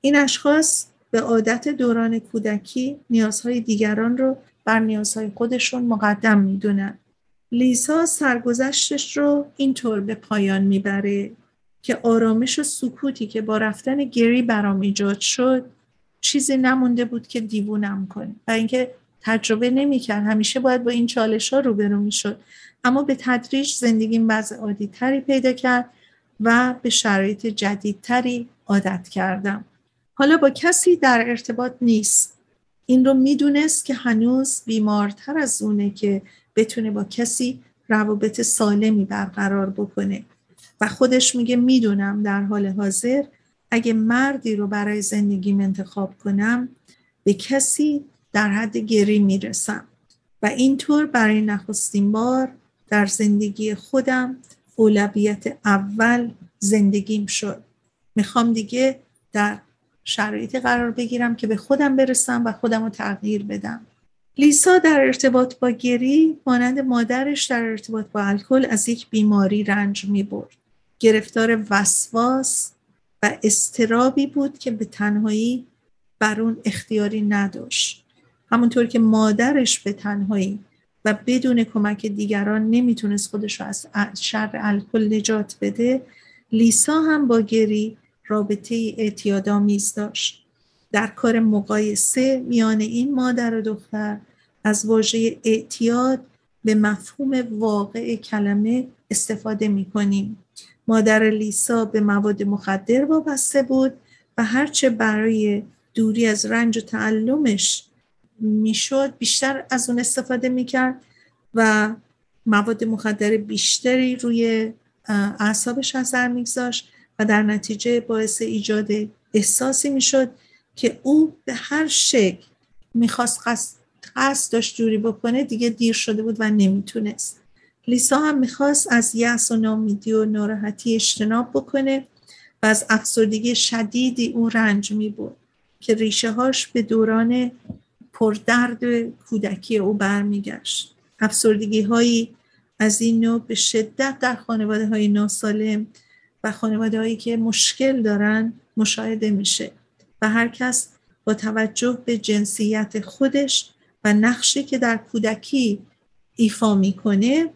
این اشخاص به عادت دوران کودکی نیازهای دیگران رو بر نیازهای خودشون مقدم می‌دونن. لیزا سرگذشتش رو اینطور به پایان می‌بره. که آرامش و سکوتی که با رفتن گری برام ایجاد شد چیزی نمونده بود که دیوونم کنه. و اینکه تجربه نمی‌کرد. همیشه باید با این چالش ها روبرو می‌شد. اما به تدریج زندگیم وضع عادی تری پیدا کرد و به شرایط جدیدتری عادت کردم. حالا با کسی در ارتباط نیست. این رو می‌دونست که هنوز بیمارتر از اونه که بتونه با کسی روابط سالمی برقرار بکنه. و خودش میگه می‌دونم در حال حاضر اگه مردی رو برای زندگیم انتخاب کنم به کسی در حد گری می‌رسم. و اینطور برای نخستین بار در زندگی خودم اولویت اول زندگیم شد. می‌خوام دیگه در شرایطی قرار بگیرم که به خودم برسم و خودم رو تغییر بدم. لیسا در ارتباط با گری مانند مادرش در ارتباط با الکل از یک بیماری رنج می برد. گرفتار وسواس و استرابی بود که به تنهایی بر اون اختیاری نداشت. همونطور که مادرش به تنهایی و بدون کمک دیگران نمی‌تونست خودش رو از شر الکل نجات بده لیسا هم با گری رابطه اعتیادآمیز داشت در کار مقایسه میان این مادر و دختر از واژه اعتیاد به مفهوم واقع کلمه استفاده می کنیم. مادر لیسا به مواد مخدر وابسته بود و هرچه برای دوری از رنج و تعلمش می‌شد بیشتر از اون استفاده می‌کرد و مواد مخدر بیشتری روی اعصابش اثر میگذاشت و در نتیجه باعث ایجاد احساسی می‌شد که او به هر شکل می‌خواست قصد, داشت جوری بکنه دیگه دیر شده بود و نمی‌تونست. لیسا هم می‌خواست از یأس و نامیدی و ناراحتی اجتناب بکنه و از افسردگی شدیدی او رنج میبود که ریشه هاش به دوران پردرد کودکی او برمیگشت. افسردگی هایی از این نوع به شدت در خانواده های ناسالم و خانواده هایی که مشکل دارن مشاهده میشه و هر کس با توجه به جنسیت خودش و نقشی که در کودکی ایفا می‌کنه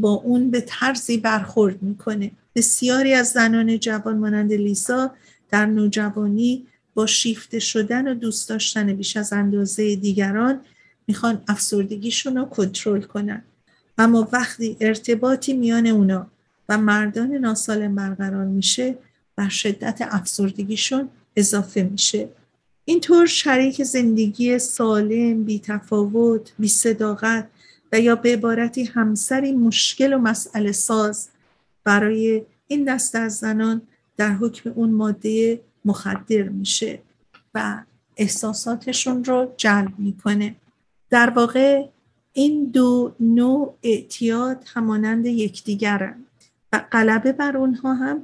با اون به طرزی برخورد می‌کنه. بسیاری از زنان جوان مانند لیسا در نوجوانی با شیفته شدن و دوست داشتن بیش از اندازه دیگران می‌خوان افسردگیشون رو کنترل کنن. اما وقتی ارتباطی میان اونا و مردان ناسالم برقرار میشه بر شدت افسردگیشون اضافه میشه. اینطور شریک زندگی سالم بی تفاوت بی صداقت یا به عبارتی همسری مشکل و مسئله ساز برای این دست از زنان در حکم اون ماده مخدر میشه و احساساتشون رو جلب می‌کنه. در واقع این دو نوع اعتیاد همانند یکدیگرند و غلبه بر اونها هم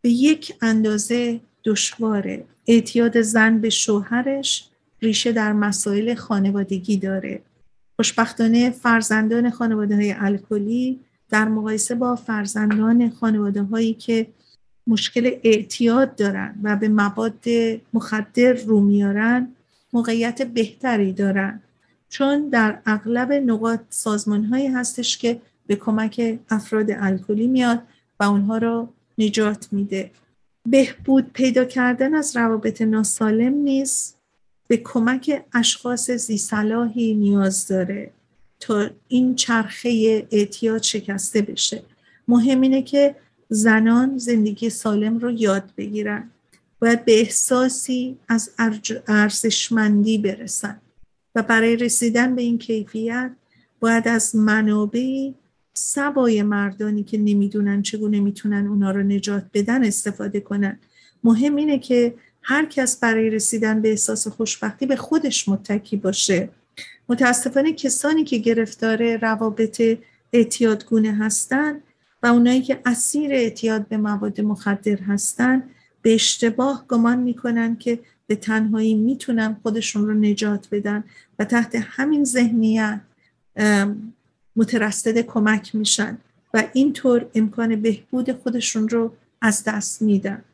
به یک اندازه دشواره. اعتیاد زن به شوهرش ریشه در مسائل خانوادگی داره. خوشبختانه فرزندان خانواده های الکلی در مقایسه با فرزندان خانواده هایی که مشکل اعتیاد دارن و به مواد مخدر رو میارن موقعیت بهتری دارن. چون در اغلب نقاط سازمان هایی هستش که به کمک افراد الکلی میاد و اونها رو نجات میده. بهبود پیدا کردن از روابط ناسالم نیست به کمک اشخاص زیصلاحی نیاز داره تا این چرخه اعتیاد شکسته بشه. مهم اینه که زنان زندگی سالم رو یاد بگیرن. باید به احساسی از ارزشمندی برسن. و برای رسیدن به این کیفیت باید از منابعی سوای مردانی که نمی‌دونن چگونه می‌تونن اونا رو نجات بدن استفاده کنن. مهم اینه که هر کس برای رسیدن به احساس خوشبختی به خودش متکی باشه. متاسفانه کسانی که گرفتار روابط اعتیادگونه هستن و اونایی که اسیر اعتیاد به مواد مخدر هستن به اشتباه گمان می‌کنن که به تنهایی می‌تونن خودشون رو نجات بدن و تحت همین ذهنیت مترصد کمک میشن و اینطور امکان بهبود خودشون رو از دست میدن.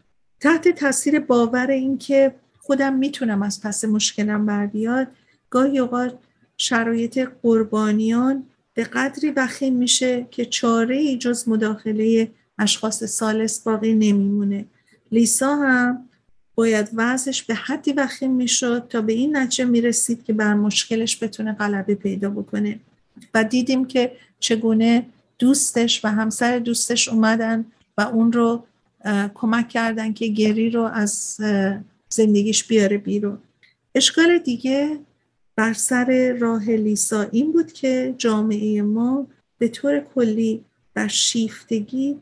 تحت تاثیر باور اینکه خودم می‌تونم از پس مشکلم بر بیاد گاهی اوقات شرایط قربانیان به قدری وخیم میشه که چاره ای جز مداخله اشخاص سالس باقی نمیمونه. لیسا هم باید وضعش به حدی وخیم می‌شد تا به این نتیجه می‌رسید که بر مشکلش بتونه غلبه پیدا بکنه. و دیدیم که چگونه دوستش و همسر دوستش اومدن و اون رو کمک کردن که گری رو از زندگیش بیاره بیرون. اشکال دیگه بر سر راه لیسا این بود که جامعه ما به طور کلی بر شیفتگی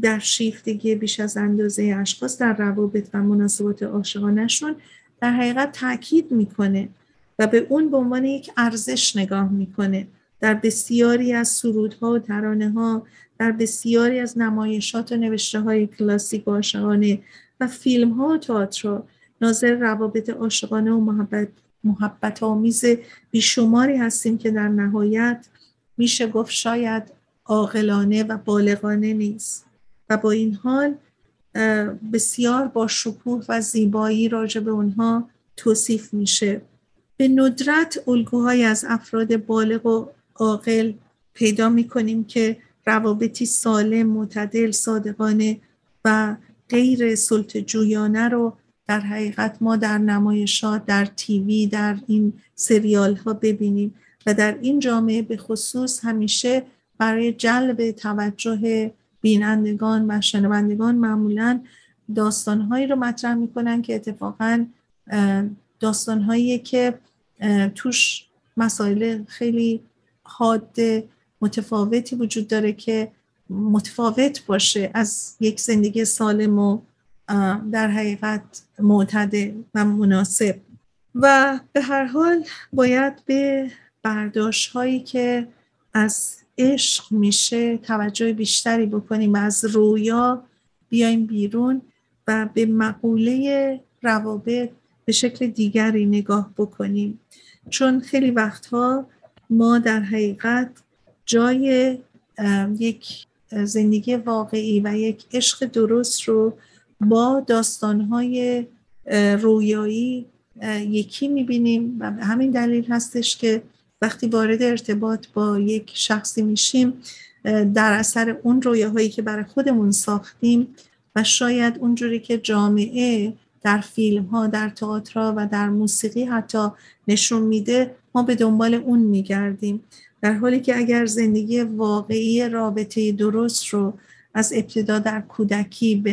در شیفتگی بیش از اندازه اشخاص در روابط و مناسبات عاشقانهشون در حقیقت تاکید می‌کنه و به اون به عنوان یک ارزش نگاه می‌کنه. در بسیاری از سرودها و ترانه ها در بسیاری از نمایشات و نوشته های کلاسیک عاشقانه و فیلم ها و تئاتر ناظر روابط عاشقانه و محبت محبت آمیز بیشماری هستیم که در نهایت میشه گفت شاید عاقلانه و بالغانه نیست. و با این حال بسیار با شکوه و زیبایی راجع به اونها توصیف میشه. به ندرت الگوهای از افراد بالغ و عاقل پیدا می‌کنیم که روابطی سالم معتدل صادقانه و غیر سلط جویانه رو در حقیقت ما در نمایشات در تیوی در این سریال ها ببینیم. و در این جامعه به خصوص همیشه برای جلب توجه بینندگان و شنوندگان معمولا داستانهایی رو مطرح می‌کنن که اتفاقا داستانهایی که توش مسائل خیلی حاد متفاوتی وجود داره که متفاوت باشه از یک زندگی سالم و در حقیقت معتدل و مناسب. و به هر حال باید به برداشت هایی که از عشق میشه توجه بیشتری بکنیم از رویا بیایم بیرون و به مقوله روابط به شکل دیگری نگاه بکنیم. چون خیلی وقتها ما در حقیقت جای یک زندگی واقعی و یک عشق درست رو با داستانهای رویایی یکی می‌بینیم. و به همین دلیل هستش که وقتی وارد ارتباط با یک شخصی میشیم در اثر اون رویاهایی که برای خودمون ساختیم و شاید اونجوری که جامعه در فیلم ها در تئاتر و در موسیقی حتی نشون میده ما به دنبال اون میگردیم. در حالی که اگر زندگی واقعی رابطه درست رو از ابتدا در کودکی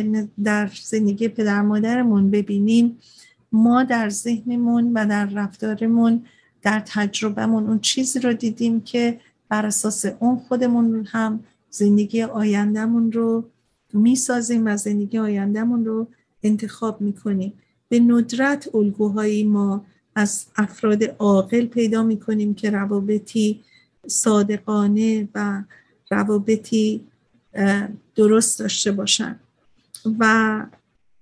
در زندگی پدر مادرمون ببینیم ما در ذهنمون و در رفتارمون در تجربهمون اون چیزی رو دیدیم که بر اساس اون خودمون هم زندگی آیندهمون رو می‌سازیم و زندگی آیندهمون رو انتخاب می‌کنیم. به ندرت الگوهایی ما از افراد عاقل پیدا می‌کنیم که روابطی صادقانه و روابطی درست داشته باشن. و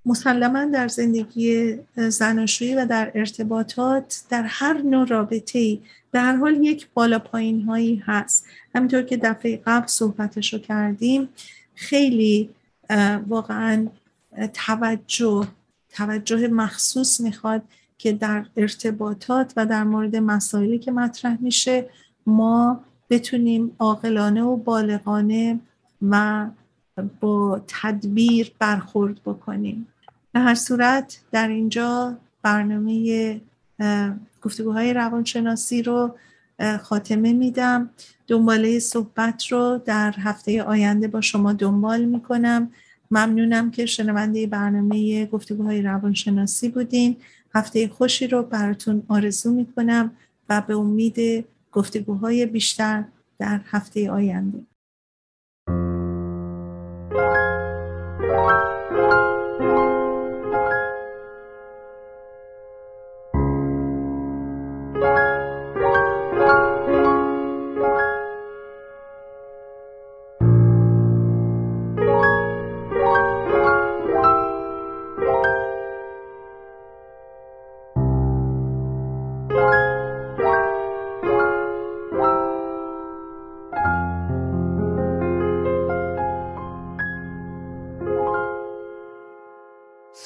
مسلما در زندگی زناشویی و در ارتباطات در هر نوع رابطه ای به هر حال یک بالا پایین هایی هست. همینطور که دفعه قبل صحبتش رو کردیم خیلی واقعا توجه توجه مخصوص می‌خواد که در ارتباطات و در مورد مسائلی که مطرح میشه ما بتونیم عاقلانه و بالغانه و با تدبیر برخورد بکنیم. به هر صورت در اینجا برنامه گفتگوهای روانشناسی رو خاتمه میدم. دنباله صحبت رو در هفته آینده با شما دنبال می‌کنم. ممنونم که شنونده برنامه گفتگوهای روانشناسی بودین. هفته خوشی رو براتون آرزو می‌کنم و به امید گفتگوهای بیشتر در هفته آینده.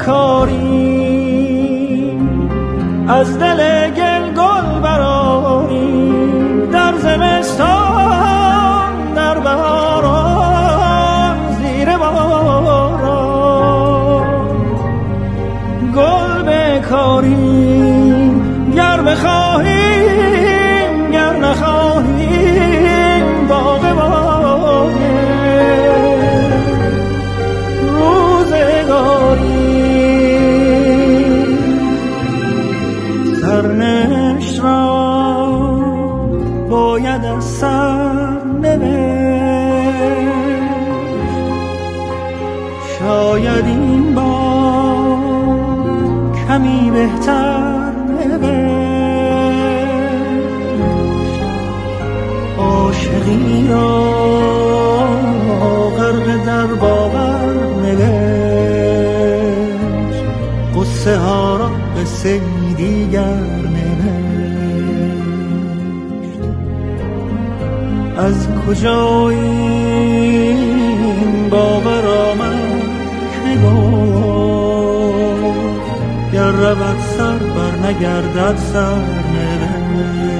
بکاری از دل شاید این بار کمی بهتر نوشت. عاشقی را غرق در باور نوشت. قصه ها را قصه دیگر نوشت. از کجا رود سر بر نگردد سر.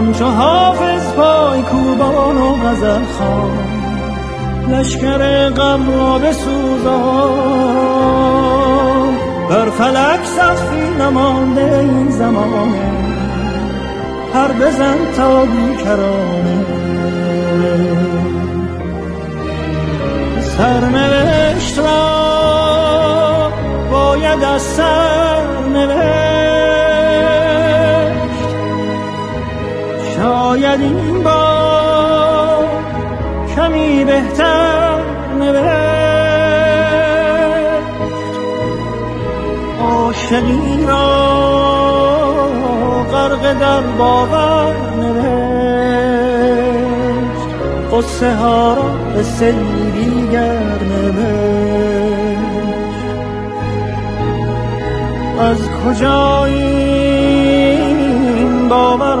همچو حافظ پای کوبان و غزل خان لشکر غم را بسوزان بر فلک سخفی نمانده این زمانه هر بزن تا بیکرانه. سرنوشت را باید از سر شاید این با کمی بهتر نوشت. عاشقی را غرق در باور نوشت. قصه ها را به دیگر نوشت. از کجا این باور